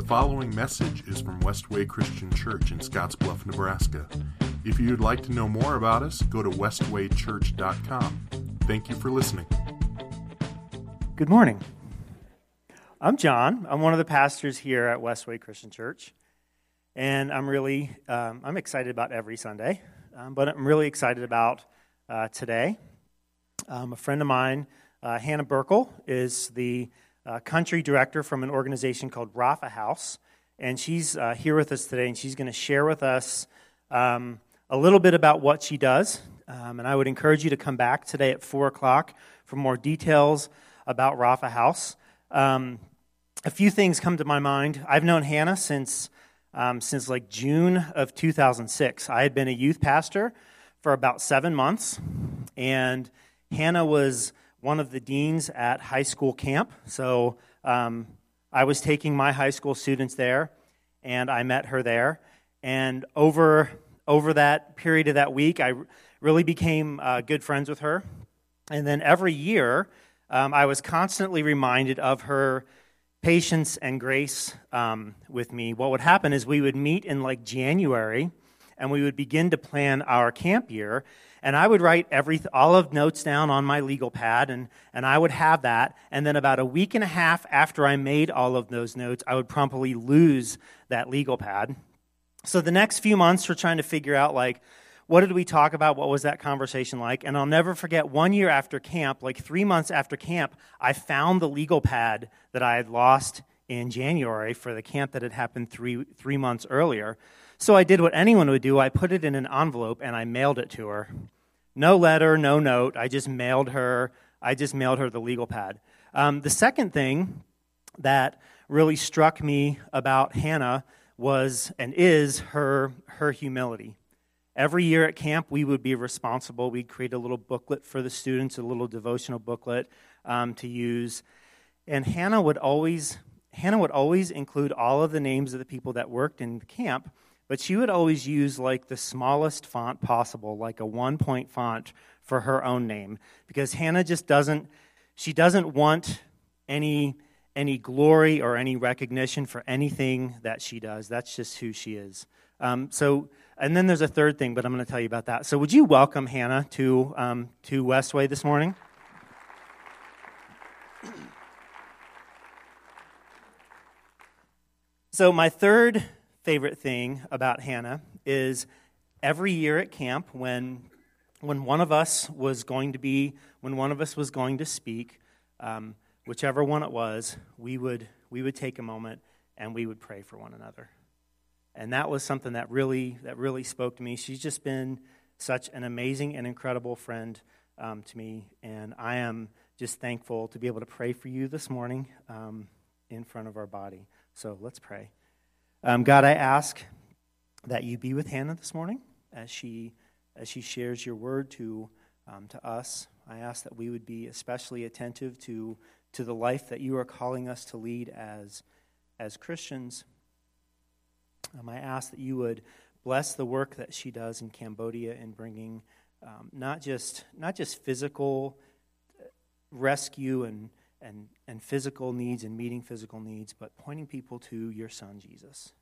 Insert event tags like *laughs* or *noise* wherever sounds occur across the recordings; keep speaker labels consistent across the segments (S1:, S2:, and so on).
S1: The following message is from Westway Christian Church in Scottsbluff, Nebraska. If you'd like to know more about us, go to westwaychurch.com. Thank you for listening.
S2: Good morning. I'm John. I'm one of the pastors here at Westway Christian Church, and I'm really um, I'm excited about every Sunday, um, but I'm really excited about uh, today. Um, a friend of mine, uh, Hannah Burkle, is the uh, country director from an organization called Rapha House, and she's uh, here with us today, and she's going to share with us um, a little bit about what she does. Um, and I would encourage you to come back today at four o'clock for more details about Rapha House. Um, a few things come to my mind. I've known Hannah since um, since like June of 2006. I had been a youth pastor for about seven months, and Hannah was one of the deans at high school camp. So um, I was taking my high school students there, and I met her there. And over over that period of that week, I really became uh, good friends with her. And then every year, um, I was constantly reminded of her patience and grace um, with me. What would happen is we would meet in like January and we would begin to plan our camp year. And I would write every, all of notes down on my legal pad, and, and I would have that. And then about a week and a half after I made all of those notes, I would promptly lose that legal pad. So the next few months, we're trying to figure out, like, what did we talk about? What was that conversation like? And I'll never forget one year after camp, like three months after camp, I found the legal pad that I had lost in January for the camp that had happened three, three months earlier. So I did what anyone would do I put it in an envelope and I mailed it to her. No letter, no note. I just mailed her. I just mailed her the legal pad. Um, the second thing that really struck me about Hannah was and is her her humility. Every year at camp, we would be responsible. We'd create a little booklet for the students, a little devotional booklet um, to use. And Hannah would always Hannah would always include all of the names of the people that worked in the camp, but she would always use like the smallest font possible, like a one point font for her own name, because Hannah just doesn't she doesn't want any any glory or any recognition for anything that she does. That's just who she is. Um, so and then there's a third thing, but I'm going to tell you about that. So, would you welcome Hannah to, um, to Westway this morning? *clears throat* So, my third favorite thing about Hannah is every year at camp when, when one of us was going to be, when one of us was going to speak, um, whichever one it was, we would, we would take a moment and we would pray for one another and that was something that really that really spoke to me. She's just been such an amazing and incredible friend um, to me, and I am just thankful to be able to pray for you this morning um, in front of our body. So let's pray. Um, God, I ask that you be with Hannah this morning as she as she shares your word to um, to us. I ask that we would be especially attentive to to the life that you are calling us to lead as as Christians um, I ask that you would bless the work that she does in Cambodia in bringing um, not just not just physical uh, rescue and, and and physical needs and meeting physical needs, but pointing people to your Son Jesus.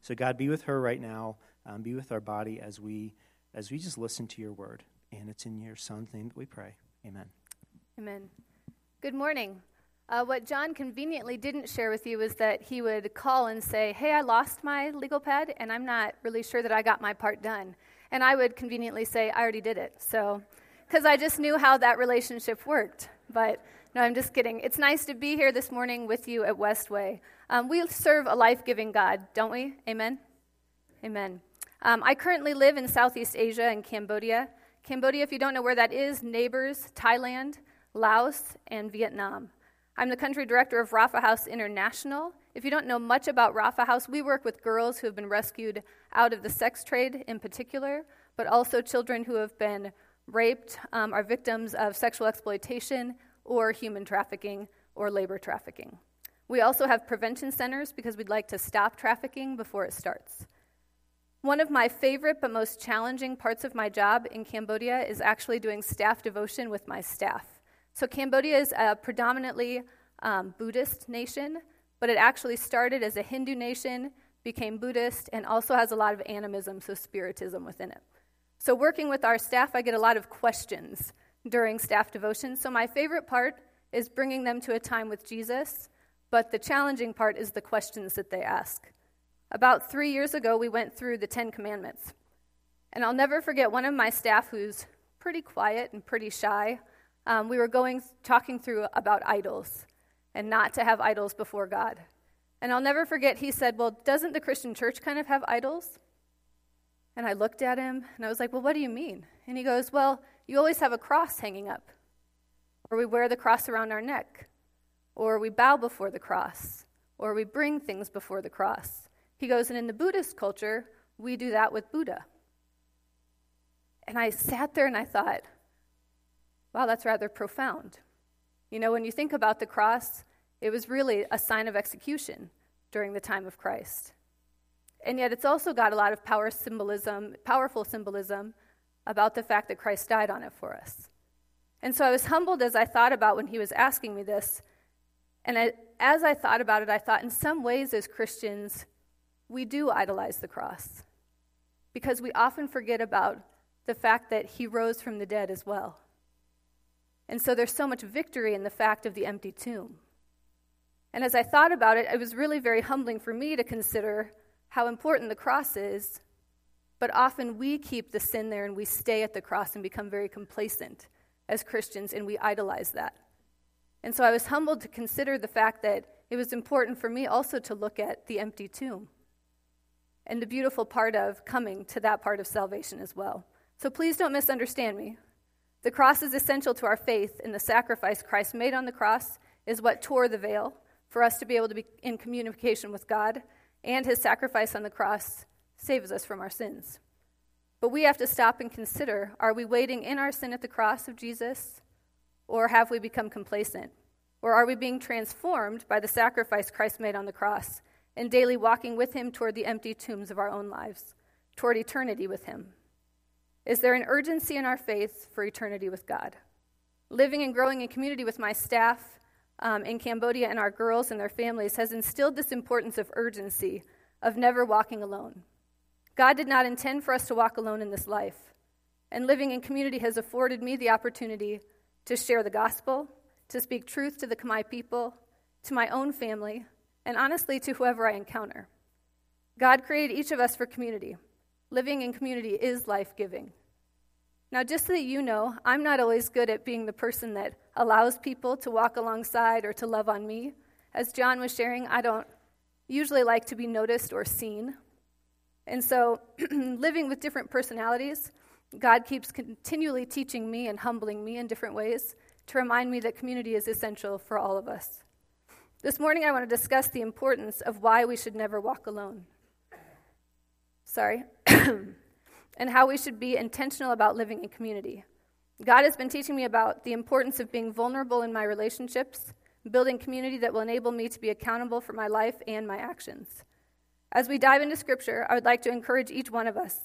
S2: So God, be with her right now. Um, be with our body as we as we just listen to your word, and it's in your Son's name that we pray. Amen.
S3: Amen. Good morning. Uh, what John conveniently didn't share with you was that he would call and say, Hey, I lost my legal pad, and I'm not really sure that I got my part done. And I would conveniently say, I already did it. So, because I just knew how that relationship worked. But no, I'm just kidding. It's nice to be here this morning with you at Westway. Um, we serve a life giving God, don't we? Amen? Amen. Um, I currently live in Southeast Asia in Cambodia. Cambodia, if you don't know where that is, neighbors Thailand, Laos, and Vietnam. I'm the country director of Rapha House International. If you don't know much about Rapha House, we work with girls who have been rescued out of the sex trade in particular, but also children who have been raped, um, are victims of sexual exploitation or human trafficking or labor trafficking. We also have prevention centers because we'd like to stop trafficking before it starts. One of my favorite but most challenging parts of my job in Cambodia is actually doing staff devotion with my staff. So, Cambodia is a predominantly um, Buddhist nation, but it actually started as a Hindu nation, became Buddhist, and also has a lot of animism, so spiritism within it. So, working with our staff, I get a lot of questions during staff devotion. So, my favorite part is bringing them to a time with Jesus, but the challenging part is the questions that they ask. About three years ago, we went through the Ten Commandments. And I'll never forget one of my staff who's pretty quiet and pretty shy. Um, we were going, talking through about idols and not to have idols before God. And I'll never forget, he said, Well, doesn't the Christian church kind of have idols? And I looked at him and I was like, Well, what do you mean? And he goes, Well, you always have a cross hanging up, or we wear the cross around our neck, or we bow before the cross, or we bring things before the cross. He goes, And in the Buddhist culture, we do that with Buddha. And I sat there and I thought, Wow, that's rather profound. You know, when you think about the cross, it was really a sign of execution during the time of Christ. And yet it's also got a lot of power symbolism, powerful symbolism about the fact that Christ died on it for us. And so I was humbled as I thought about when he was asking me this. And I, as I thought about it, I thought in some ways, as Christians, we do idolize the cross because we often forget about the fact that he rose from the dead as well. And so there's so much victory in the fact of the empty tomb. And as I thought about it, it was really very humbling for me to consider how important the cross is, but often we keep the sin there and we stay at the cross and become very complacent as Christians and we idolize that. And so I was humbled to consider the fact that it was important for me also to look at the empty tomb and the beautiful part of coming to that part of salvation as well. So please don't misunderstand me. The cross is essential to our faith, and the sacrifice Christ made on the cross is what tore the veil for us to be able to be in communication with God and his sacrifice on the cross saves us from our sins. But we have to stop and consider are we waiting in our sin at the cross of Jesus, or have we become complacent? Or are we being transformed by the sacrifice Christ made on the cross and daily walking with him toward the empty tombs of our own lives, toward eternity with him? Is there an urgency in our faith for eternity with God? Living and growing in community with my staff um, in Cambodia and our girls and their families has instilled this importance of urgency, of never walking alone. God did not intend for us to walk alone in this life. And living in community has afforded me the opportunity to share the gospel, to speak truth to the Khmer people, to my own family, and honestly to whoever I encounter. God created each of us for community. Living in community is life giving. Now, just so that you know, I'm not always good at being the person that allows people to walk alongside or to love on me. As John was sharing, I don't usually like to be noticed or seen. And so, *clears throat* living with different personalities, God keeps continually teaching me and humbling me in different ways to remind me that community is essential for all of us. This morning, I want to discuss the importance of why we should never walk alone. Sorry. *clears throat* and how we should be intentional about living in community. God has been teaching me about the importance of being vulnerable in my relationships, building community that will enable me to be accountable for my life and my actions. As we dive into Scripture, I would like to encourage each one of us.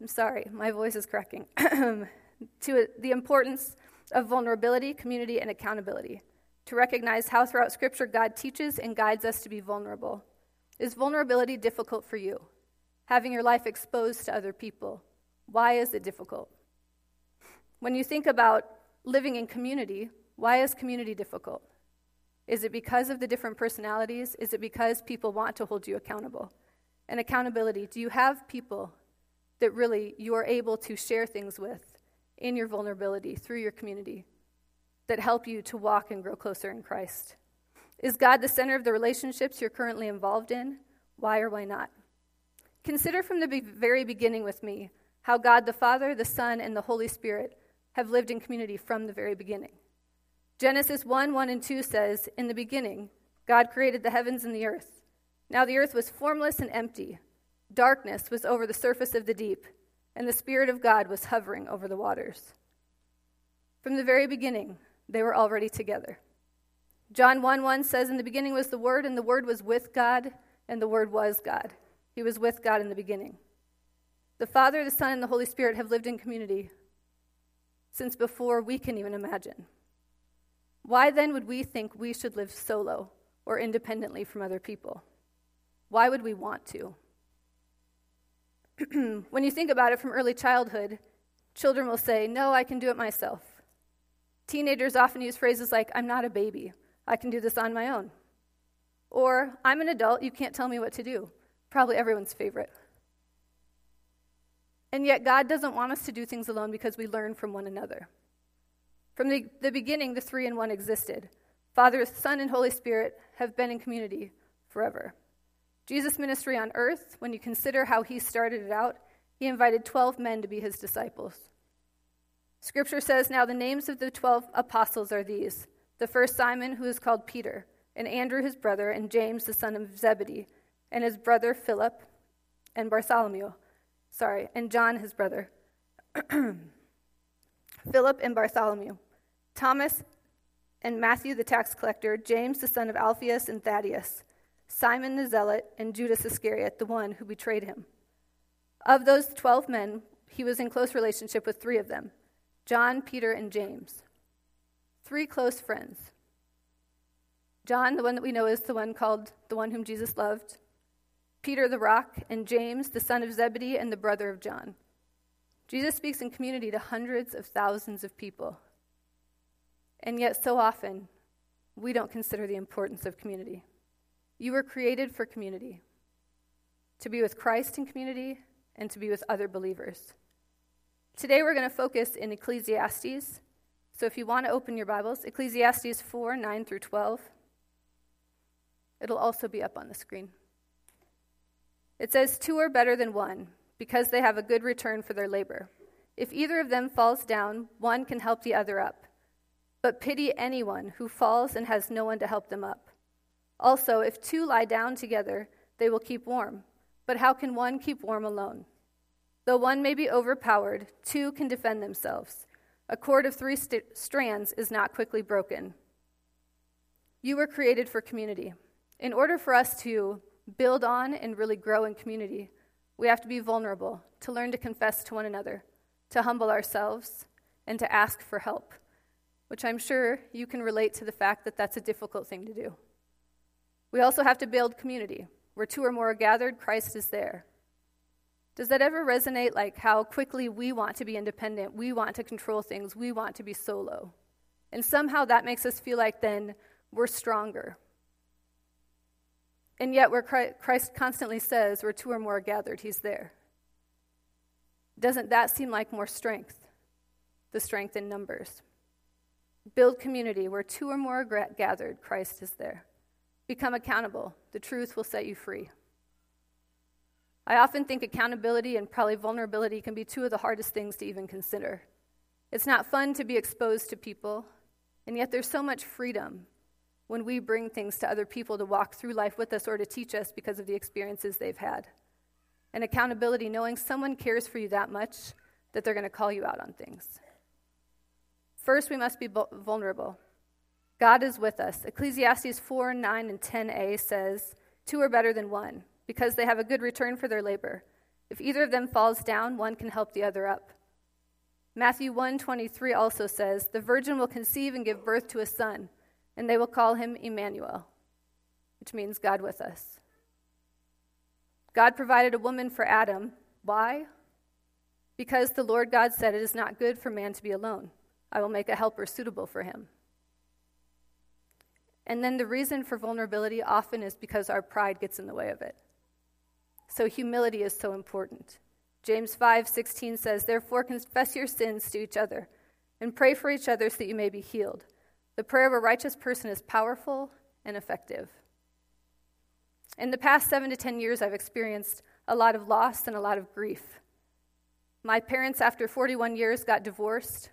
S3: I'm sorry, my voice is cracking. *clears throat* to the importance of vulnerability, community, and accountability. To recognize how throughout Scripture God teaches and guides us to be vulnerable. Is vulnerability difficult for you? Having your life exposed to other people. Why is it difficult? When you think about living in community, why is community difficult? Is it because of the different personalities? Is it because people want to hold you accountable? And accountability, do you have people that really you are able to share things with in your vulnerability through your community that help you to walk and grow closer in Christ? Is God the center of the relationships you're currently involved in? Why or why not? Consider from the very beginning with me how God the Father, the Son, and the Holy Spirit have lived in community from the very beginning. Genesis 1 1 and 2 says, In the beginning, God created the heavens and the earth. Now the earth was formless and empty. Darkness was over the surface of the deep, and the Spirit of God was hovering over the waters. From the very beginning, they were already together. John 1 1 says, In the beginning was the Word, and the Word was with God, and the Word was God. He was with God in the beginning. The Father, the Son, and the Holy Spirit have lived in community since before we can even imagine. Why then would we think we should live solo or independently from other people. Why would we want to? *clears throat* when you think about it from early childhood, children will say, No, I can do it myself. Teenagers often use phrases like, I'm not a baby, I can do this on my own. Or, I'm an adult, you can't tell me what to do. Probably everyone's favorite. And yet, God doesn't want us to do things alone because we learn from one another. From the, the beginning, the three in one existed. Father, Son, and Holy Spirit have been in community forever. Jesus' ministry on earth, when you consider how he started it out, he invited 12 men to be his disciples. Scripture says, Now the names of the 12 apostles are these the first Simon, who is called Peter, and Andrew his brother, and James the son of Zebedee, and his brother Philip, and Bartholomew, sorry, and John his brother, *clears throat* Philip and Bartholomew, Thomas and Matthew the tax collector, James the son of Alphaeus and Thaddeus, Simon the zealot, and Judas Iscariot, the one who betrayed him. Of those 12 men, he was in close relationship with three of them John, Peter, and James. Three close friends. John, the one that we know is the one called the one whom Jesus loved, Peter the rock, and James, the son of Zebedee and the brother of John. Jesus speaks in community to hundreds of thousands of people. And yet, so often, we don't consider the importance of community. You were created for community to be with Christ in community and to be with other believers. Today, we're going to focus in Ecclesiastes. So, if you want to open your Bibles, Ecclesiastes 4 9 through 12. It'll also be up on the screen. It says, Two are better than one, because they have a good return for their labor. If either of them falls down, one can help the other up. But pity anyone who falls and has no one to help them up. Also, if two lie down together, they will keep warm. But how can one keep warm alone? Though one may be overpowered, two can defend themselves. A cord of three st- strands is not quickly broken. You were created for community. In order for us to build on and really grow in community, we have to be vulnerable, to learn to confess to one another, to humble ourselves, and to ask for help, which I'm sure you can relate to the fact that that's a difficult thing to do. We also have to build community. Where two or more are gathered, Christ is there. Does that ever resonate like how quickly we want to be independent? We want to control things. We want to be solo. And somehow that makes us feel like then we're stronger. And yet, where Christ constantly says, where two or more are gathered, he's there. Doesn't that seem like more strength? The strength in numbers. Build community where two or more are gathered, Christ is there. Become accountable. The truth will set you free. I often think accountability and probably vulnerability can be two of the hardest things to even consider. It's not fun to be exposed to people, and yet there's so much freedom when we bring things to other people to walk through life with us or to teach us because of the experiences they've had. And accountability, knowing someone cares for you that much that they're going to call you out on things. First, we must be vulnerable. God is with us. Ecclesiastes 4 9 and 10a says, Two are better than one, because they have a good return for their labor. If either of them falls down, one can help the other up. Matthew 1:23 also says, "The virgin will conceive and give birth to a son, and they will call him Emmanuel," which means God with us. God provided a woman for Adam. Why? Because the Lord God said, "It is not good for man to be alone. I will make a helper suitable for him." And then the reason for vulnerability often is because our pride gets in the way of it. So humility is so important. James 5:16 says, "Therefore confess your sins to each other and pray for each other so that you may be healed. The prayer of a righteous person is powerful and effective." In the past 7 to 10 years I've experienced a lot of loss and a lot of grief. My parents after 41 years got divorced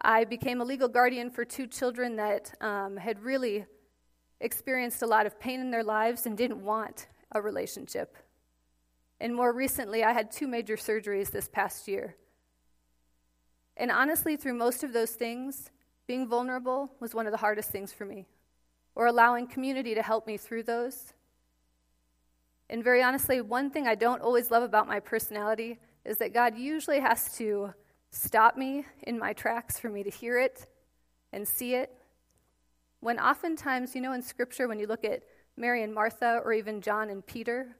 S3: I became a legal guardian for two children that um, had really experienced a lot of pain in their lives and didn't want a relationship. And more recently, I had two major surgeries this past year. And honestly, through most of those things, being vulnerable was one of the hardest things for me, or allowing community to help me through those. And very honestly, one thing I don't always love about my personality is that God usually has to stop me in my tracks for me to hear it and see it. when oftentimes, you know, in Scripture, when you look at Mary and Martha or even John and Peter,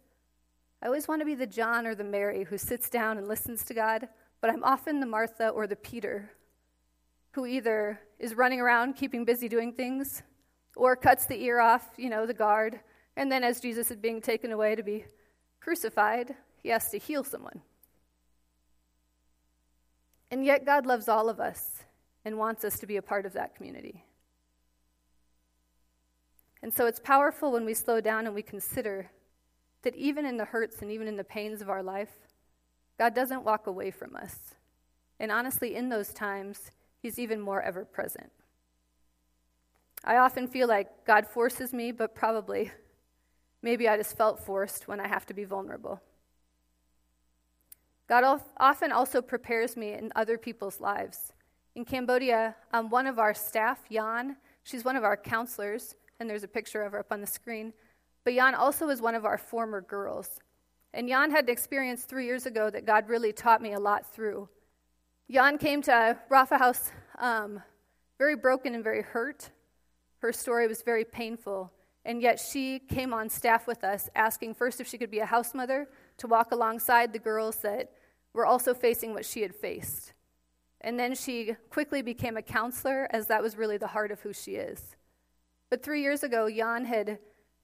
S3: I always want to be the John or the Mary who sits down and listens to God, but I'm often the Martha or the Peter who either is running around keeping busy doing things or cuts the ear off, you know, the guard, and then as Jesus is being taken away to be crucified, he has to heal someone. And yet, God loves all of us and wants us to be a part of that community. And so it's powerful when we slow down and we consider that even in the hurts and even in the pains of our life, God doesn't walk away from us. And honestly, in those times, He's even more ever present. I often feel like God forces me, but probably, maybe I just felt forced when I have to be vulnerable. God often also prepares me in other people's lives. In Cambodia, um, one of our staff, Jan, she's one of our counselors, and there's a picture of her up on the screen. But Jan also is one of our former girls. And Jan had an experience three years ago that God really taught me a lot through. Jan came to Rapha House um, very broken and very hurt. Her story was very painful. And yet she came on staff with us, asking first if she could be a house mother to walk alongside the girls that were also facing what she had faced. And then she quickly became a counselor, as that was really the heart of who she is. But three years ago, Jan had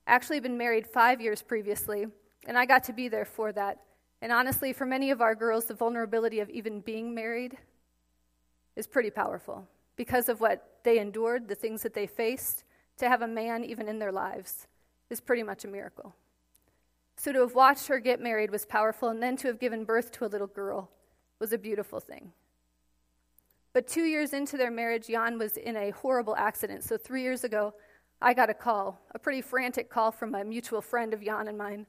S3: actually been married five years previously, and I got to be there for that. And honestly, for many of our girls, the vulnerability of even being married is pretty powerful because of what they endured, the things that they faced. To have a man even in their lives is pretty much a miracle. So to have watched her get married was powerful, and then to have given birth to a little girl was a beautiful thing. But two years into their marriage, Jan was in a horrible accident. So three years ago, I got a call, a pretty frantic call from a mutual friend of Jan and mine.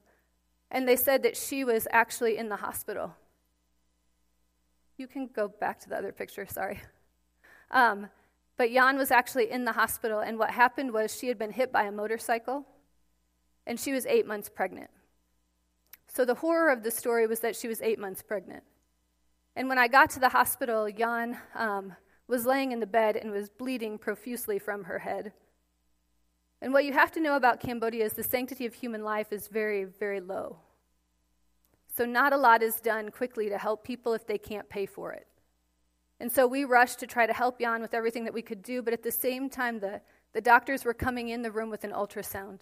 S3: And they said that she was actually in the hospital. You can go back to the other picture, sorry. Um, but Jan was actually in the hospital, and what happened was she had been hit by a motorcycle, and she was eight months pregnant. So the horror of the story was that she was eight months pregnant. And when I got to the hospital, Jan um, was laying in the bed and was bleeding profusely from her head. And what you have to know about Cambodia is the sanctity of human life is very, very low. So, not a lot is done quickly to help people if they can't pay for it. And so we rushed to try to help Jan with everything that we could do, but at the same time, the, the doctors were coming in the room with an ultrasound.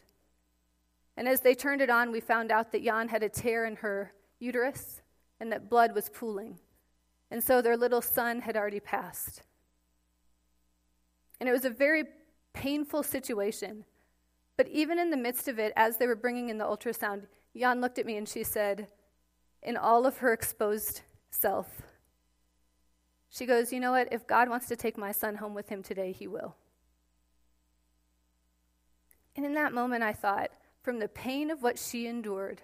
S3: And as they turned it on, we found out that Jan had a tear in her uterus and that blood was pooling. And so their little son had already passed. And it was a very painful situation. But even in the midst of it, as they were bringing in the ultrasound, Jan looked at me and she said, in all of her exposed self, she goes, You know what? If God wants to take my son home with him today, he will. And in that moment, I thought, from the pain of what she endured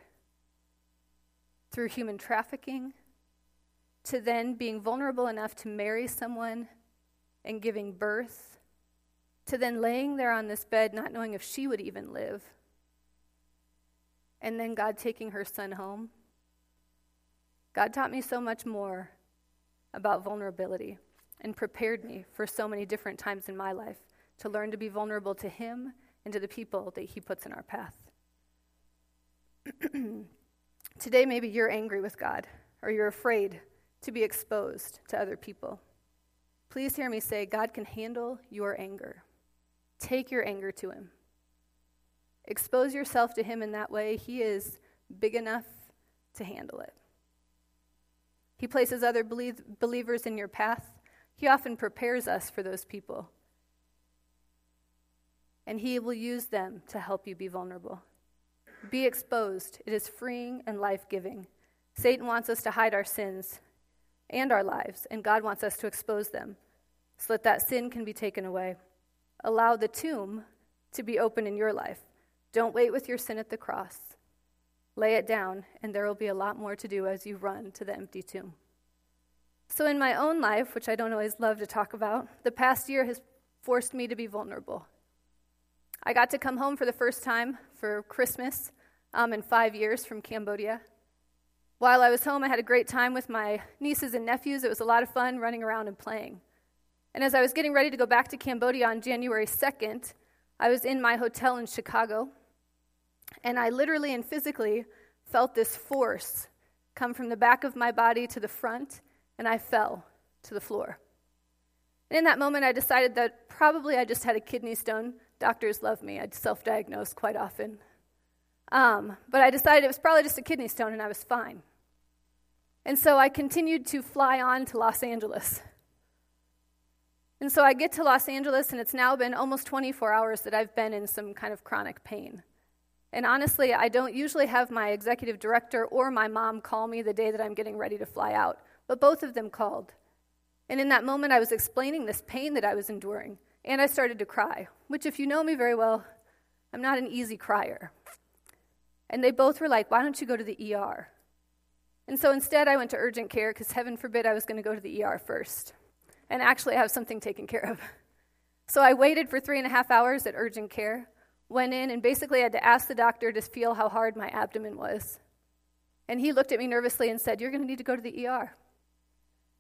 S3: through human trafficking to then being vulnerable enough to marry someone and giving birth to then laying there on this bed, not knowing if she would even live, and then God taking her son home. God taught me so much more about vulnerability and prepared me for so many different times in my life to learn to be vulnerable to Him and to the people that He puts in our path. *clears throat* Today, maybe you're angry with God or you're afraid to be exposed to other people. Please hear me say God can handle your anger. Take your anger to Him. Expose yourself to Him in that way. He is big enough to handle it. He places other believers in your path. He often prepares us for those people. And He will use them to help you be vulnerable. Be exposed. It is freeing and life giving. Satan wants us to hide our sins and our lives, and God wants us to expose them so that that sin can be taken away. Allow the tomb to be open in your life. Don't wait with your sin at the cross. Lay it down, and there will be a lot more to do as you run to the empty tomb. So, in my own life, which I don't always love to talk about, the past year has forced me to be vulnerable. I got to come home for the first time for Christmas um, in five years from Cambodia. While I was home, I had a great time with my nieces and nephews. It was a lot of fun running around and playing. And as I was getting ready to go back to Cambodia on January 2nd, I was in my hotel in Chicago, and I literally and physically felt this force come from the back of my body to the front, and I fell to the floor. And in that moment, I decided that probably I just had a kidney stone. Doctors love me. I'd self diagnose quite often. Um, but I decided it was probably just a kidney stone, and I was fine. And so I continued to fly on to Los Angeles. And so I get to Los Angeles, and it's now been almost 24 hours that I've been in some kind of chronic pain. And honestly, I don't usually have my executive director or my mom call me the day that I'm getting ready to fly out, but both of them called. And in that moment, I was explaining this pain that I was enduring, and I started to cry, which, if you know me very well, I'm not an easy crier. And they both were like, Why don't you go to the ER? And so instead, I went to urgent care because heaven forbid I was going to go to the ER first and actually have something taken care of. *laughs* So I waited for three and a half hours at urgent care, went in, and basically had to ask the doctor to feel how hard my abdomen was. And he looked at me nervously and said, You're going to need to go to the ER.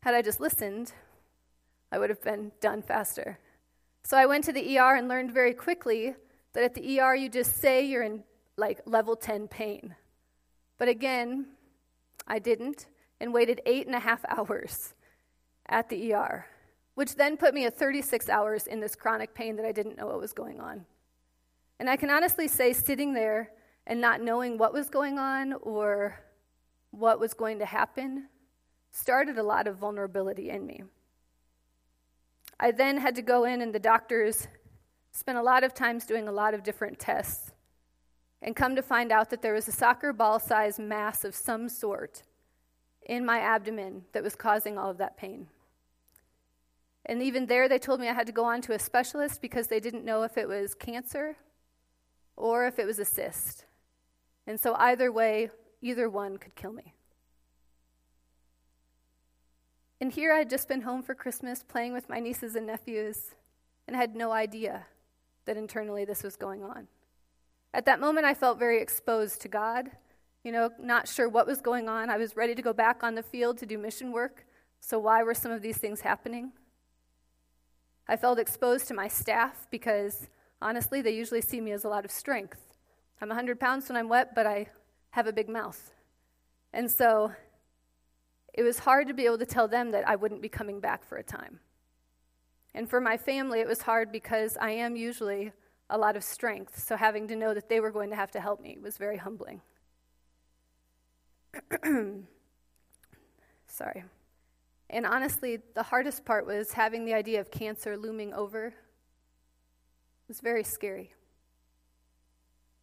S3: Had I just listened, I would have been done faster. So I went to the ER and learned very quickly that at the ER you just say you're in like level 10 pain. But again, I didn't and waited eight and a half *laughs* hours at the ER, which then put me at 36 hours in this chronic pain that I didn't know what was going on. And I can honestly say, sitting there and not knowing what was going on or what was going to happen started a lot of vulnerability in me. I then had to go in, and the doctors spent a lot of times doing a lot of different tests and come to find out that there was a soccer ball sized mass of some sort in my abdomen that was causing all of that pain. And even there, they told me I had to go on to a specialist because they didn't know if it was cancer or if it was a cyst. And so, either way, either one could kill me. And here I had just been home for Christmas playing with my nieces and nephews and had no idea that internally this was going on. At that moment, I felt very exposed to God, you know, not sure what was going on. I was ready to go back on the field to do mission work, so why were some of these things happening? I felt exposed to my staff because honestly, they usually see me as a lot of strength. I'm 100 pounds when I'm wet, but I have a big mouth. And so it was hard to be able to tell them that I wouldn't be coming back for a time. And for my family, it was hard because I am usually a lot of strength, so having to know that they were going to have to help me was very humbling. *clears throat* Sorry. And honestly, the hardest part was having the idea of cancer looming over. It was very scary.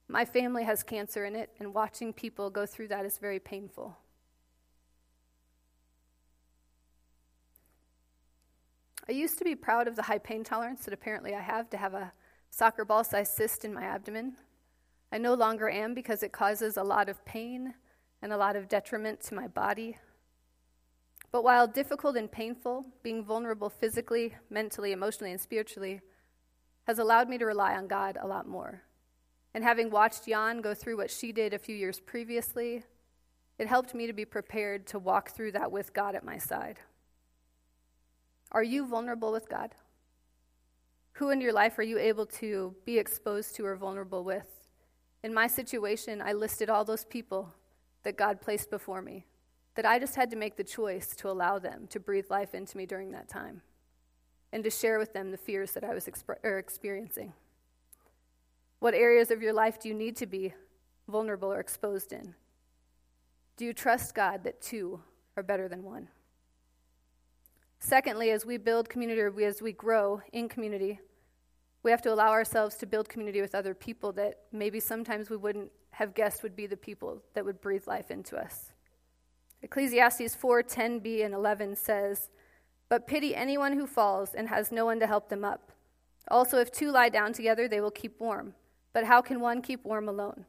S3: My family has cancer in it, and watching people go through that is very painful. I used to be proud of the high pain tolerance that apparently I have to have a soccer ball sized cyst in my abdomen. I no longer am because it causes a lot of pain and a lot of detriment to my body. But while difficult and painful, being vulnerable physically, mentally, emotionally, and spiritually has allowed me to rely on God a lot more. And having watched Jan go through what she did a few years previously, it helped me to be prepared to walk through that with God at my side. Are you vulnerable with God? Who in your life are you able to be exposed to or vulnerable with? In my situation, I listed all those people that God placed before me, that I just had to make the choice to allow them to breathe life into me during that time and to share with them the fears that I was exp- experiencing. What areas of your life do you need to be vulnerable or exposed in? Do you trust God that two are better than one? Secondly, as we build community or as we grow in community, we have to allow ourselves to build community with other people that maybe sometimes we wouldn't have guessed would be the people that would breathe life into us. Ecclesiastes 4 10b and 11 says, But pity anyone who falls and has no one to help them up. Also, if two lie down together, they will keep warm. But how can one keep warm alone?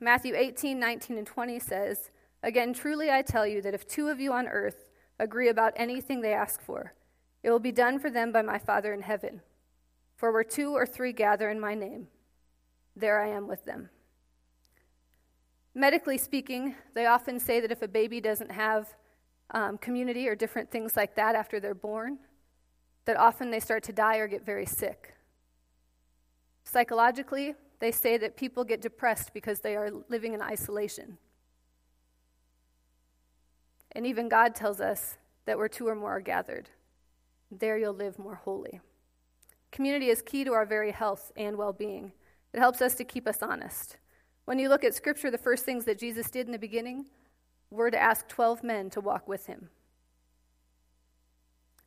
S3: Matthew 18, 19, and 20 says, Again, truly I tell you that if two of you on earth agree about anything they ask for. It will be done for them by my Father in heaven. For where two or three gather in my name, there I am with them. Medically speaking, they often say that if a baby doesn't have um, community or different things like that after they're born, that often they start to die or get very sick. Psychologically, they say that people get depressed because they are living in isolation. And even God tells us that where two or more are gathered, there you'll live more holy. Community is key to our very health and well being. It helps us to keep us honest. When you look at Scripture, the first things that Jesus did in the beginning were to ask 12 men to walk with him.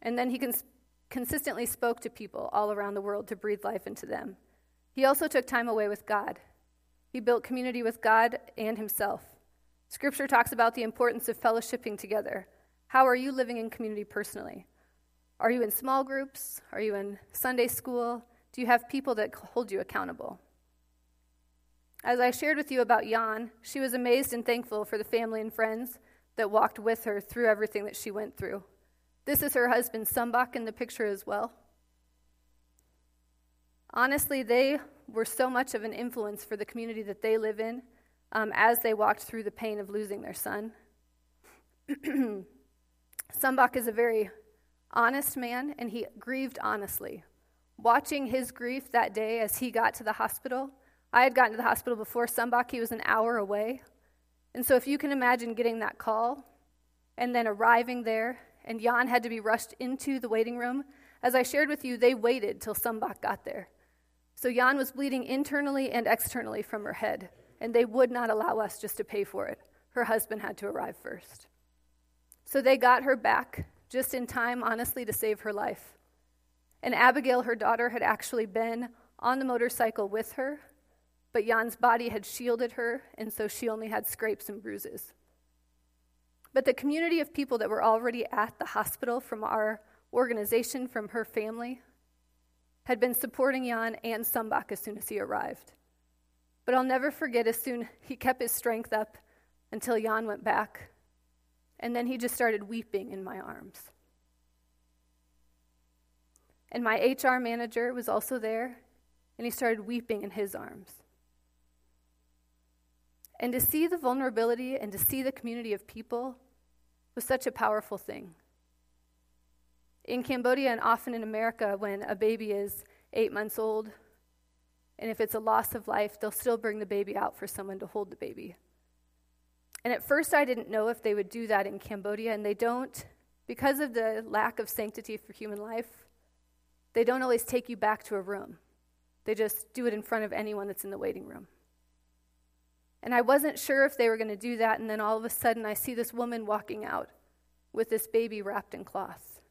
S3: And then he cons- consistently spoke to people all around the world to breathe life into them. He also took time away with God. He built community with God and himself. Scripture talks about the importance of fellowshipping together. How are you living in community personally? Are you in small groups? Are you in Sunday school? Do you have people that hold you accountable? As I shared with you about Jan, she was amazed and thankful for the family and friends that walked with her through everything that she went through. This is her husband, Sumbach, in the picture as well. Honestly, they were so much of an influence for the community that they live in um, as they walked through the pain of losing their son. *clears throat* Sumbach is a very honest man, and he grieved honestly. Watching his grief that day as he got to the hospital, I had gotten to the hospital before Sumbach, he was an hour away. And so, if you can imagine getting that call and then arriving there, and Jan had to be rushed into the waiting room, as I shared with you, they waited till Sumbach got there. So Jan was bleeding internally and externally from her head, and they would not allow us just to pay for it. Her husband had to arrive first. So they got her back just in time, honestly, to save her life. And Abigail, her daughter, had actually been on the motorcycle with her, but Jan's body had shielded her, and so she only had scrapes and bruises. But the community of people that were already at the hospital from our organization, from her family, had been supporting Jan and Sumbach as soon as he arrived. But I'll never forget as soon he kept his strength up until Jan went back, and then he just started weeping in my arms. And my HR manager was also there, and he started weeping in his arms. And to see the vulnerability and to see the community of people was such a powerful thing. In Cambodia and often in America, when a baby is eight months old, and if it's a loss of life, they'll still bring the baby out for someone to hold the baby. And at first, I didn't know if they would do that in Cambodia, and they don't, because of the lack of sanctity for human life, they don't always take you back to a room. They just do it in front of anyone that's in the waiting room. And I wasn't sure if they were going to do that, and then all of a sudden I see this woman walking out with this baby wrapped in cloth.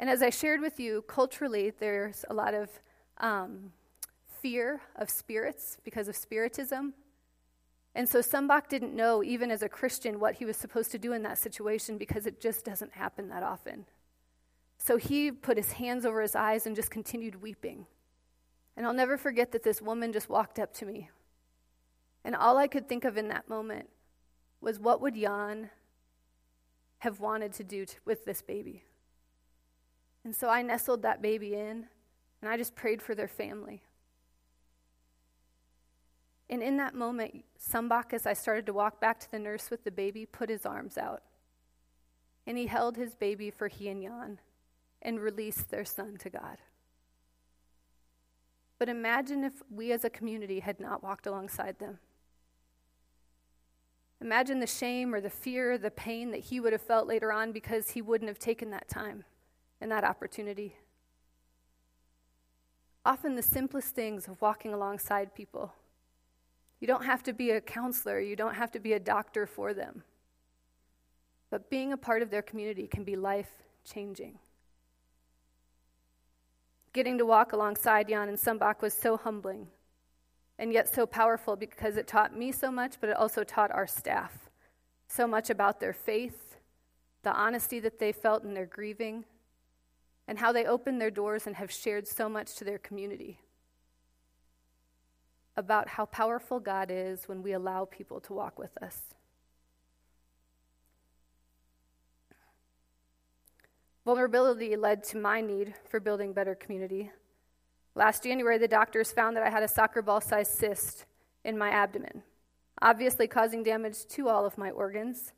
S3: And as I shared with you, culturally, there's a lot of um, fear of spirits because of spiritism. And so Sumbach didn't know, even as a Christian, what he was supposed to do in that situation because it just doesn't happen that often. So he put his hands over his eyes and just continued weeping. And I'll never forget that this woman just walked up to me and all I could think of in that moment was what would Jan have wanted to do to, with this baby? And so I nestled that baby in and I just prayed for their family. And in that moment, Sumbach, as I started to walk back to the nurse with the baby, put his arms out. And he held his baby for he and Jan and released their son to God. But imagine if we as a community had not walked alongside them. Imagine the shame or the fear, or the pain that he would have felt later on because he wouldn't have taken that time and that opportunity. Often, the simplest things of walking alongside people. You don't have to be a counselor, you don't have to be a doctor for them. But being a part of their community can be life changing. Getting to walk alongside Jan and Sumbach was so humbling and yet so powerful because it taught me so much, but it also taught our staff so much about their faith, the honesty that they felt in their grieving, and how they opened their doors and have shared so much to their community about how powerful God is when we allow people to walk with us. Vulnerability led to my need for building better community. Last January, the doctors found that I had a soccer ball sized cyst in my abdomen, obviously causing damage to all of my organs.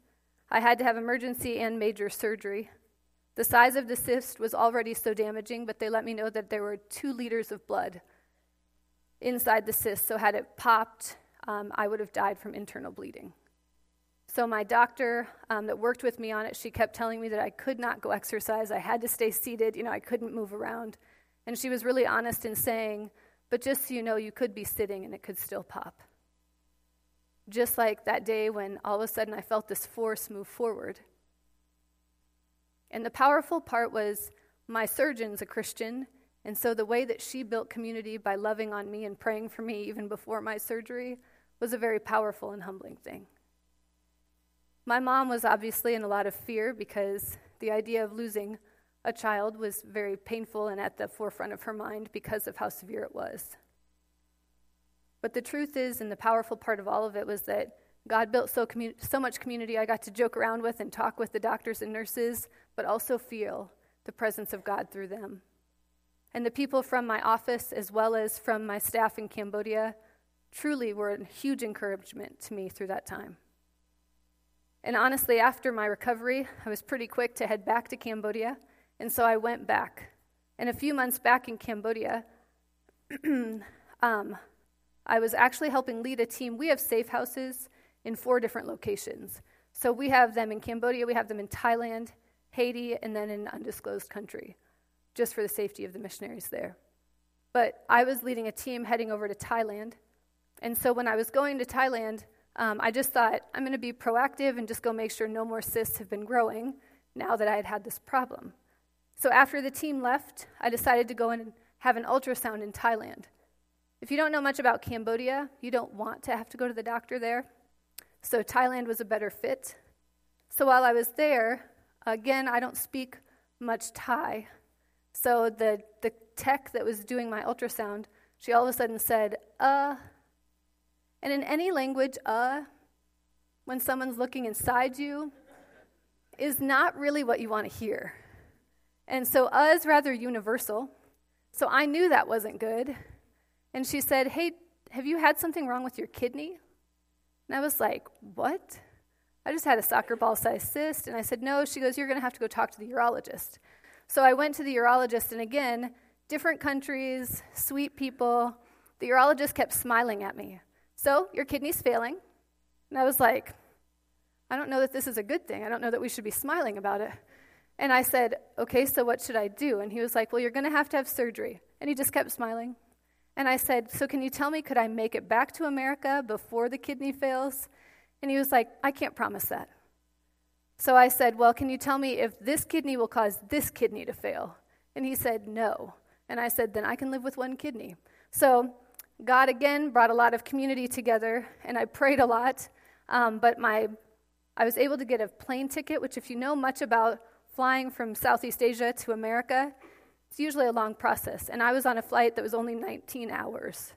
S3: I had to have emergency and major surgery. The size of the cyst was already so damaging, but they let me know that there were two liters of blood inside the cyst. So, had it popped, um, I would have died from internal bleeding. So, my doctor um, that worked with me on it, she kept telling me that I could not go exercise. I had to stay seated. You know, I couldn't move around. And she was really honest in saying, but just so you know, you could be sitting and it could still pop. Just like that day when all of a sudden I felt this force move forward. And the powerful part was my surgeon's a Christian, and so the way that she built community by loving on me and praying for me even before my surgery was a very powerful and humbling thing. My mom was obviously in a lot of fear because the idea of losing a child was very painful and at the forefront of her mind because of how severe it was. But the truth is, and the powerful part of all of it was that God built so, commu- so much community I got to joke around with and talk with the doctors and nurses, but also feel the presence of God through them. And the people from my office, as well as from my staff in Cambodia, truly were a huge encouragement to me through that time. And honestly, after my recovery, I was pretty quick to head back to Cambodia, and so I went back. And a few months back in Cambodia, *clears throat* um, I was actually helping lead a team. We have safe houses in four different locations. So we have them in Cambodia, we have them in Thailand, Haiti, and then an undisclosed country just for the safety of the missionaries there. But I was leading a team heading over to Thailand. And so when I was going to Thailand, um, I just thought, I'm going to be proactive and just go make sure no more cysts have been growing now that I had had this problem. So after the team left, I decided to go and have an ultrasound in Thailand. If you don't know much about Cambodia, you don't want to have to go to the doctor there. So Thailand was a better fit. So while I was there, again, I don't speak much Thai. So the, the tech that was doing my ultrasound, she all of a sudden said, uh. And in any language, uh, when someone's looking inside you, is not really what you want to hear. And so uh is rather universal. So I knew that wasn't good. And she said, Hey, have you had something wrong with your kidney? And I was like, What? I just had a soccer ball sized cyst. And I said, No. She goes, You're going to have to go talk to the urologist. So I went to the urologist, and again, different countries, sweet people. The urologist kept smiling at me. So, your kidney's failing. And I was like, I don't know that this is a good thing. I don't know that we should be smiling about it. And I said, Okay, so what should I do? And he was like, Well, you're going to have to have surgery. And he just kept smiling. And I said, So can you tell me, could I make it back to America before the kidney fails? And he was like, I can't promise that. So I said, Well, can you tell me if this kidney will cause this kidney to fail? And he said, No. And I said, Then I can live with one kidney. So God again brought a lot of community together, and I prayed a lot. Um, but my, I was able to get a plane ticket, which, if you know much about flying from Southeast Asia to America, it's usually a long process. And I was on a flight that was only 19 hours.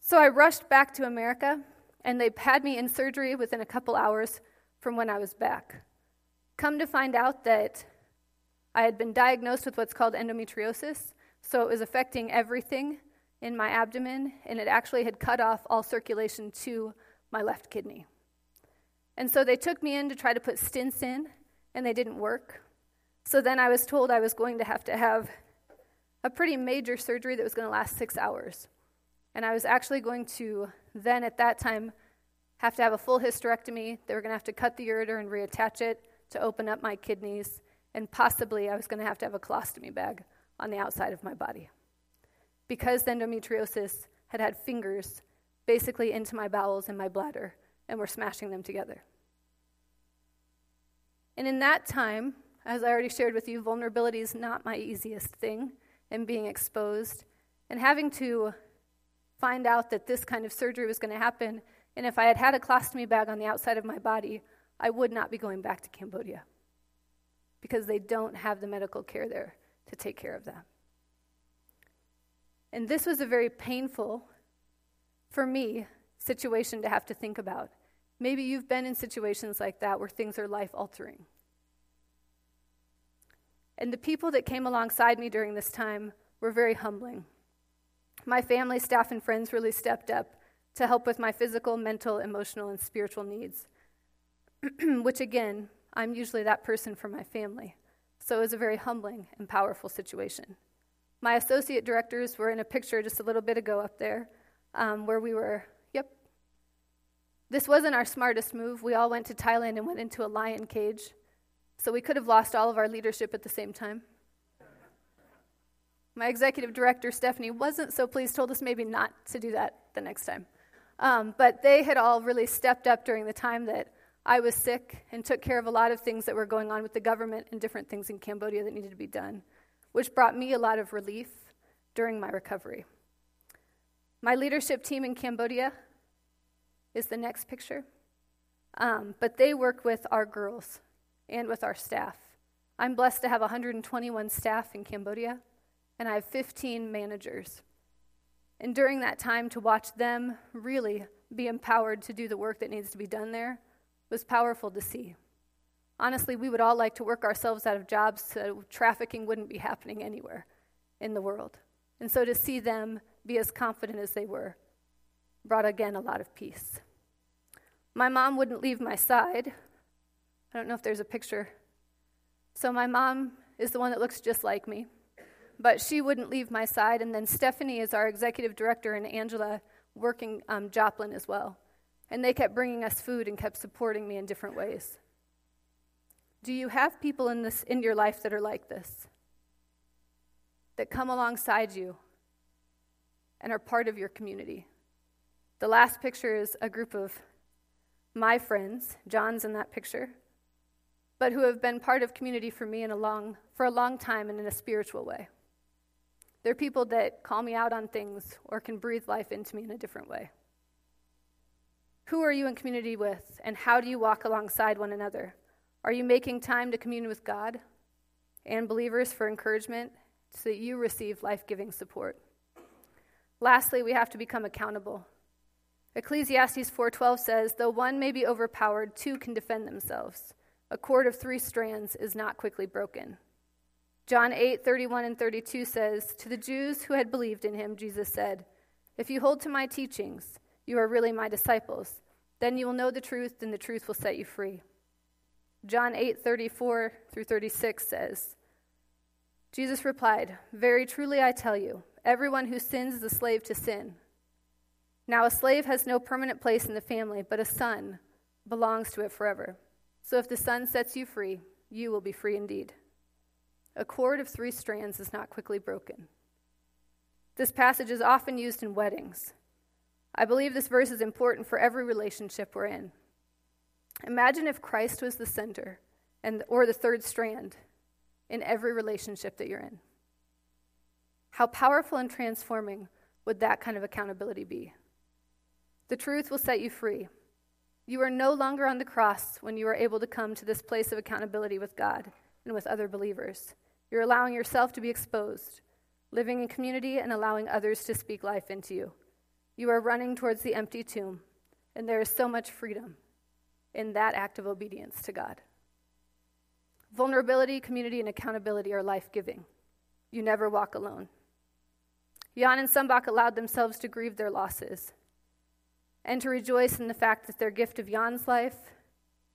S3: So I rushed back to America, and they had me in surgery within a couple hours from when I was back. Come to find out that I had been diagnosed with what's called endometriosis, so it was affecting everything in my abdomen, and it actually had cut off all circulation to my left kidney. And so they took me in to try to put stents in, and they didn't work. So then I was told I was going to have to have a pretty major surgery that was going to last six hours. And I was actually going to then, at that time, have to have a full hysterectomy. They were going to have to cut the ureter and reattach it to open up my kidneys. And possibly I was going to have to have a colostomy bag on the outside of my body. Because endometriosis had had fingers basically into my bowels and my bladder and were smashing them together. And in that time, as I already shared with you, vulnerability is not my easiest thing, and being exposed. And having to find out that this kind of surgery was going to happen and if I had had a colostomy bag on the outside of my body, I would not be going back to Cambodia because they don't have the medical care there to take care of that. And this was a very painful, for me, situation to have to think about. Maybe you've been in situations like that where things are life altering. And the people that came alongside me during this time were very humbling. My family, staff, and friends really stepped up to help with my physical, mental, emotional, and spiritual needs. *clears throat* Which, again, I'm usually that person for my family. So it was a very humbling and powerful situation. My associate directors were in a picture just a little bit ago up there um, where we were, yep. This wasn't our smartest move. We all went to Thailand and went into a lion cage. So we could have lost all of our leadership at the same time. My executive director, Stephanie, wasn't so pleased, told us maybe not to do that the next time. Um, but they had all really stepped up during the time that I was sick and took care of a lot of things that were going on with the government and different things in Cambodia that needed to be done which brought me a lot of relief during my recovery. My leadership team in Cambodia is the next picture, um, but they work with our girls and with our staff. I'm blessed to have 121 staff in Cambodia, and I have 15 managers. And during that time, to watch them really be empowered to do the work that needs to be done there was powerful to see. Honestly, we would all like to work ourselves out of jobs so trafficking wouldn't be happening anywhere in the world. And so to see them be as confident as they were brought again a lot of peace. My mom wouldn't leave my side. I don't know if there's a picture. So my mom is the one that looks just like me, but she wouldn't leave my side. And then Stephanie is our executive director, and Angela working um, Joplin as well. And they kept bringing us food and kept supporting me in different ways. Do you have people in, this, in your life that are like this? That come alongside you and are part of your community? The last picture is a group of my friends, John's in that picture, but who have been part of community for me in a long, for a long time and in a spiritual way. They're people that call me out on things or can breathe life into me in a different way. Who are you in community with, and how do you walk alongside one another? Are you making time to commune with God and believers for encouragement so that you receive life giving support? Lastly, we have to become accountable. Ecclesiastes 4:12 says, "Though one may be overpowered, two can defend themselves. A cord of three strands is not quickly broken." John 8:31 and 32 says, "To the Jews who had believed in him, Jesus said, "If you hold to my teachings, you are really my disciples. Then you will know the truth, and the truth will set you free." John 8 34 through 36 says, Jesus replied, Very truly I tell you, everyone who sins is a slave to sin. Now, a slave has no permanent place in the family, but a son belongs to it forever. So if the son sets you free, you will be free indeed. A cord of three strands is not quickly broken. This passage is often used in weddings. I believe this verse is important for every relationship we're in. Imagine if Christ was the center and, or the third strand in every relationship that you're in. How powerful and transforming would that kind of accountability be? The truth will set you free. You are no longer on the cross when you are able to come to this place of accountability with God and with other believers. You're allowing yourself to be exposed, living in community, and allowing others to speak life into you. You are running towards the empty tomb, and there is so much freedom in that act of obedience to God. Vulnerability, community, and accountability are life giving. You never walk alone. Jan and Sumbach allowed themselves to grieve their losses and to rejoice in the fact that their gift of Jan's life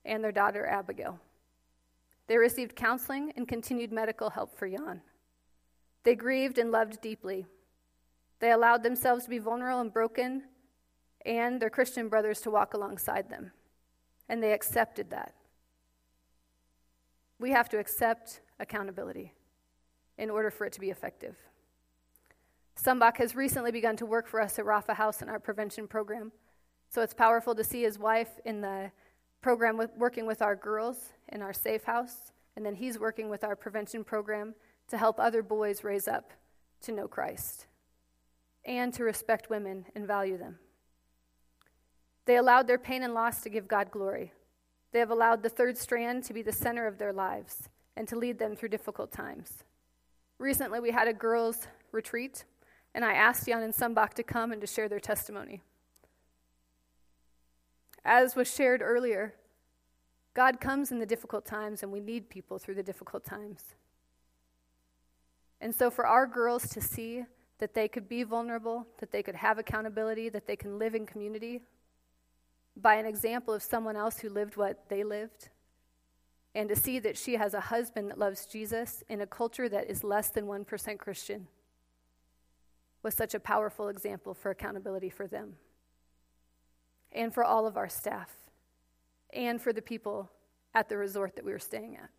S3: and their daughter Abigail. They received counseling and continued medical help for Jan. They grieved and loved deeply. They allowed themselves to be vulnerable and broken, and their Christian brothers to walk alongside them and they accepted that. We have to accept accountability in order for it to be effective. Sumbach has recently begun to work for us at Rapha House in our prevention program. So it's powerful to see his wife in the program with, working with our girls in our safe house, and then he's working with our prevention program to help other boys raise up to know Christ and to respect women and value them. They allowed their pain and loss to give God glory. They have allowed the third strand to be the center of their lives and to lead them through difficult times. Recently, we had a girls' retreat, and I asked Jan and Sumbach to come and to share their testimony. As was shared earlier, God comes in the difficult times, and we need people through the difficult times. And so, for our girls to see that they could be vulnerable, that they could have accountability, that they can live in community, by an example of someone else who lived what they lived, and to see that she has a husband that loves Jesus in a culture that is less than 1% Christian was such a powerful example for accountability for them and for all of our staff and for the people at the resort that we were staying at.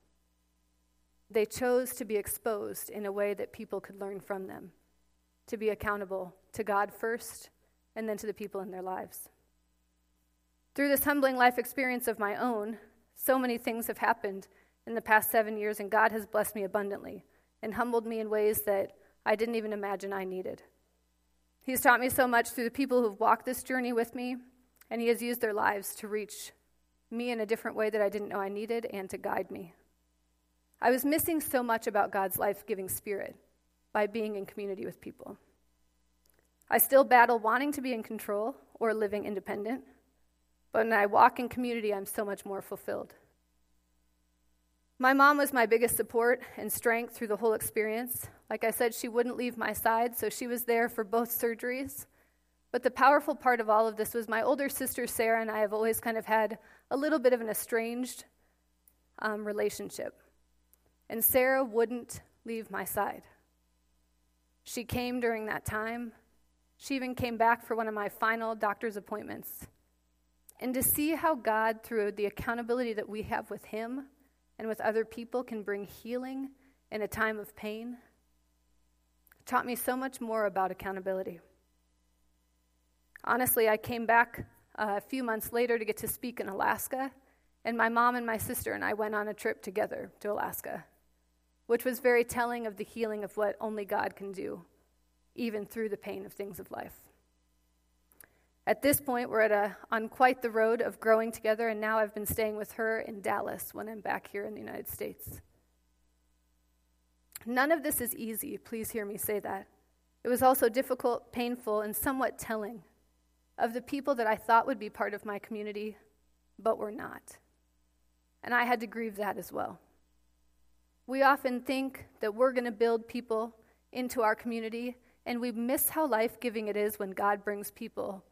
S3: They chose to be exposed in a way that people could learn from them, to be accountable to God first and then to the people in their lives. Through this humbling life experience of my own, so many things have happened in the past seven years, and God has blessed me abundantly and humbled me in ways that I didn't even imagine I needed. He's taught me so much through the people who've walked this journey with me, and He has used their lives to reach me in a different way that I didn't know I needed and to guide me. I was missing so much about God's life giving spirit by being in community with people. I still battle wanting to be in control or living independent, but when I walk in community, I'm so much more fulfilled. My mom was my biggest support and strength through the whole experience. Like I said, she wouldn't leave my side, so she was there for both surgeries. But the powerful part of all of this was my older sister Sarah and I have always kind of had a little bit of an estranged um, relationship. And Sarah wouldn't leave my side. She came during that time. She even came back for one of my final doctor's appointments. And to see how God, through the accountability that we have with Him and with other people, can bring healing in a time of pain, taught me so much more about accountability. Honestly, I came back uh, a few months later to get to speak in Alaska, and my mom and my sister and I went on a trip together to Alaska, which was very telling of the healing of what only God can do, even through the pain of things of life. At this point, we're at a, on quite the road of growing together, and now I've been staying with her in Dallas when I'm back here in the United States. None of this is easy, please hear me say that. It was also difficult, painful, and somewhat telling of the people that I thought would be part of my community, but were not. And I had to grieve that as well. We often think that we're going to build people into our community, and we miss how life giving it is when God brings people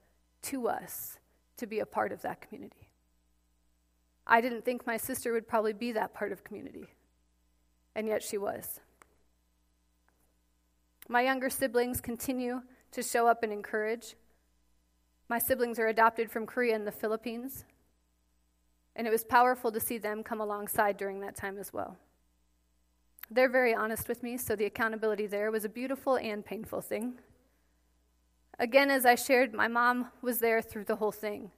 S3: to us to be a part of that community. I didn't think my sister would probably be that part of community, and yet she was. My younger siblings continue to show up and encourage. My siblings are adopted from Korea and the Philippines, and it was powerful to see them come alongside during that time as well. They're very honest with me, so the accountability there was a beautiful and painful thing. Again, as I shared, my mom was there through the whole thing.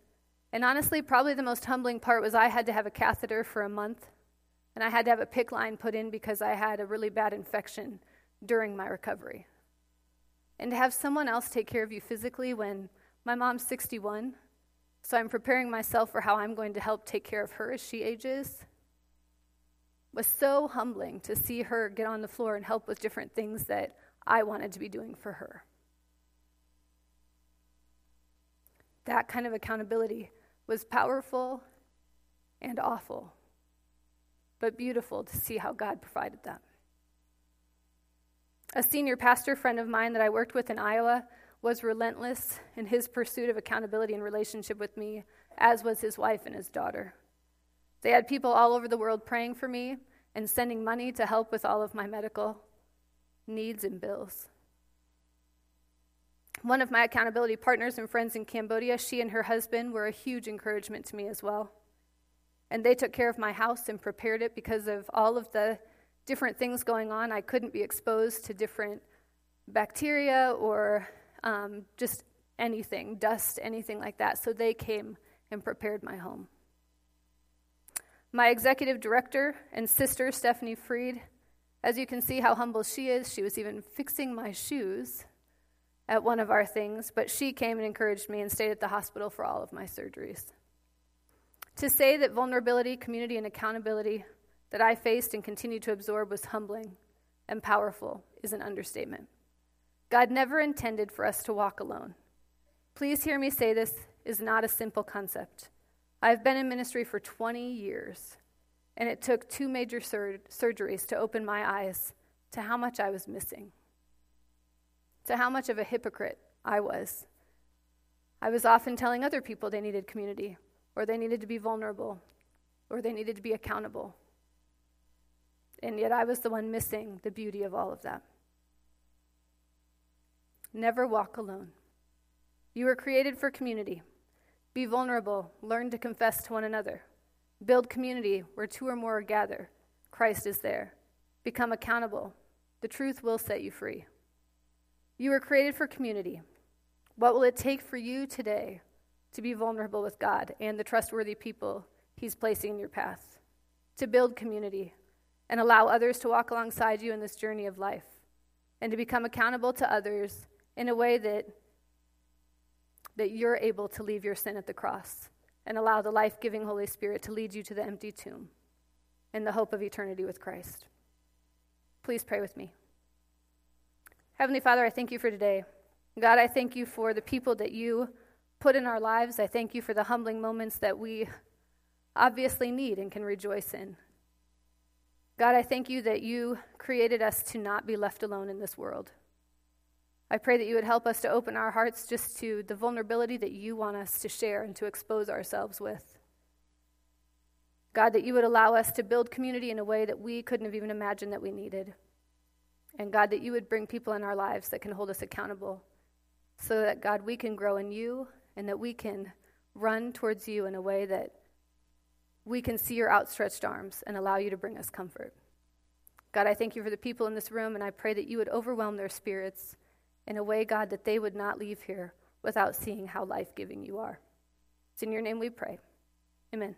S3: And honestly, probably the most humbling part was I had to have a catheter for a month, and I had to have a PICC line put in because I had a really bad infection during my recovery. And to have someone else take care of you physically when my mom's 61, so I'm preparing myself for how I'm going to help take care of her as she ages. Was so humbling to see her get on the floor and help with different things that I wanted to be doing for her. That kind of accountability was powerful and awful, but beautiful to see how God provided that. A senior pastor friend of mine that I worked with in Iowa was relentless in his pursuit of accountability and relationship with me, as was his wife and his daughter. They had people all over the world praying for me and sending money to help with all of my medical needs and bills. One of my accountability partners and friends in Cambodia, she and her husband were a huge encouragement to me as well. And they took care of my house and prepared it because of all of the different things going on. I couldn't be exposed to different bacteria or um, just anything, dust, anything like that. So they came and prepared my home. My executive director and sister, Stephanie Freed, as you can see how humble she is, she was even fixing my shoes at one of our things, but she came and encouraged me and stayed at the hospital for all of my surgeries. To say that vulnerability, community, and accountability that I faced and continue to absorb was humbling and powerful is an understatement. God never intended for us to walk alone. Please hear me say this is not a simple concept. I've been in ministry for 20 years, and it took two major sur- surgeries to open my eyes to how much I was missing, to how much of a hypocrite I was. I was often telling other people they needed community, or they needed to be vulnerable, or they needed to be accountable. And yet I was the one missing the beauty of all of that. Never walk alone. You were created for community. Be vulnerable. Learn to confess to one another. Build community where two or more gather. Christ is there. Become accountable. The truth will set you free. You were created for community. What will it take for you today to be vulnerable with God and the trustworthy people He's placing in your path? To build community and allow others to walk alongside you in this journey of life, and to become accountable to others in a way that, that you're able to leave your sin at the cross and allow the life giving Holy Spirit to lead you to the empty tomb in the hope of eternity with Christ. Please pray with me. Heavenly Father, I thank you for today. God, I thank you for the people that you put in our lives. I thank you for the humbling moments that we obviously need and can rejoice in. God, I thank you that you created us to not be left alone in this world. I pray that you would help us to open our hearts just to the vulnerability that you want us to share and to expose ourselves with. God, that you would allow us to build community in a way that we couldn't have even imagined that we needed. And God, that you would bring people in our lives that can hold us accountable so that, God, we can grow in you and that we can run towards you in a way that we can see your outstretched arms and allow you to bring us comfort. God, I thank you for the people in this room, and I pray that you would overwhelm their spirits in a way, God, that they would not leave here without seeing how life giving you are. It's in your name we pray. Amen.